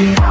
Yeah.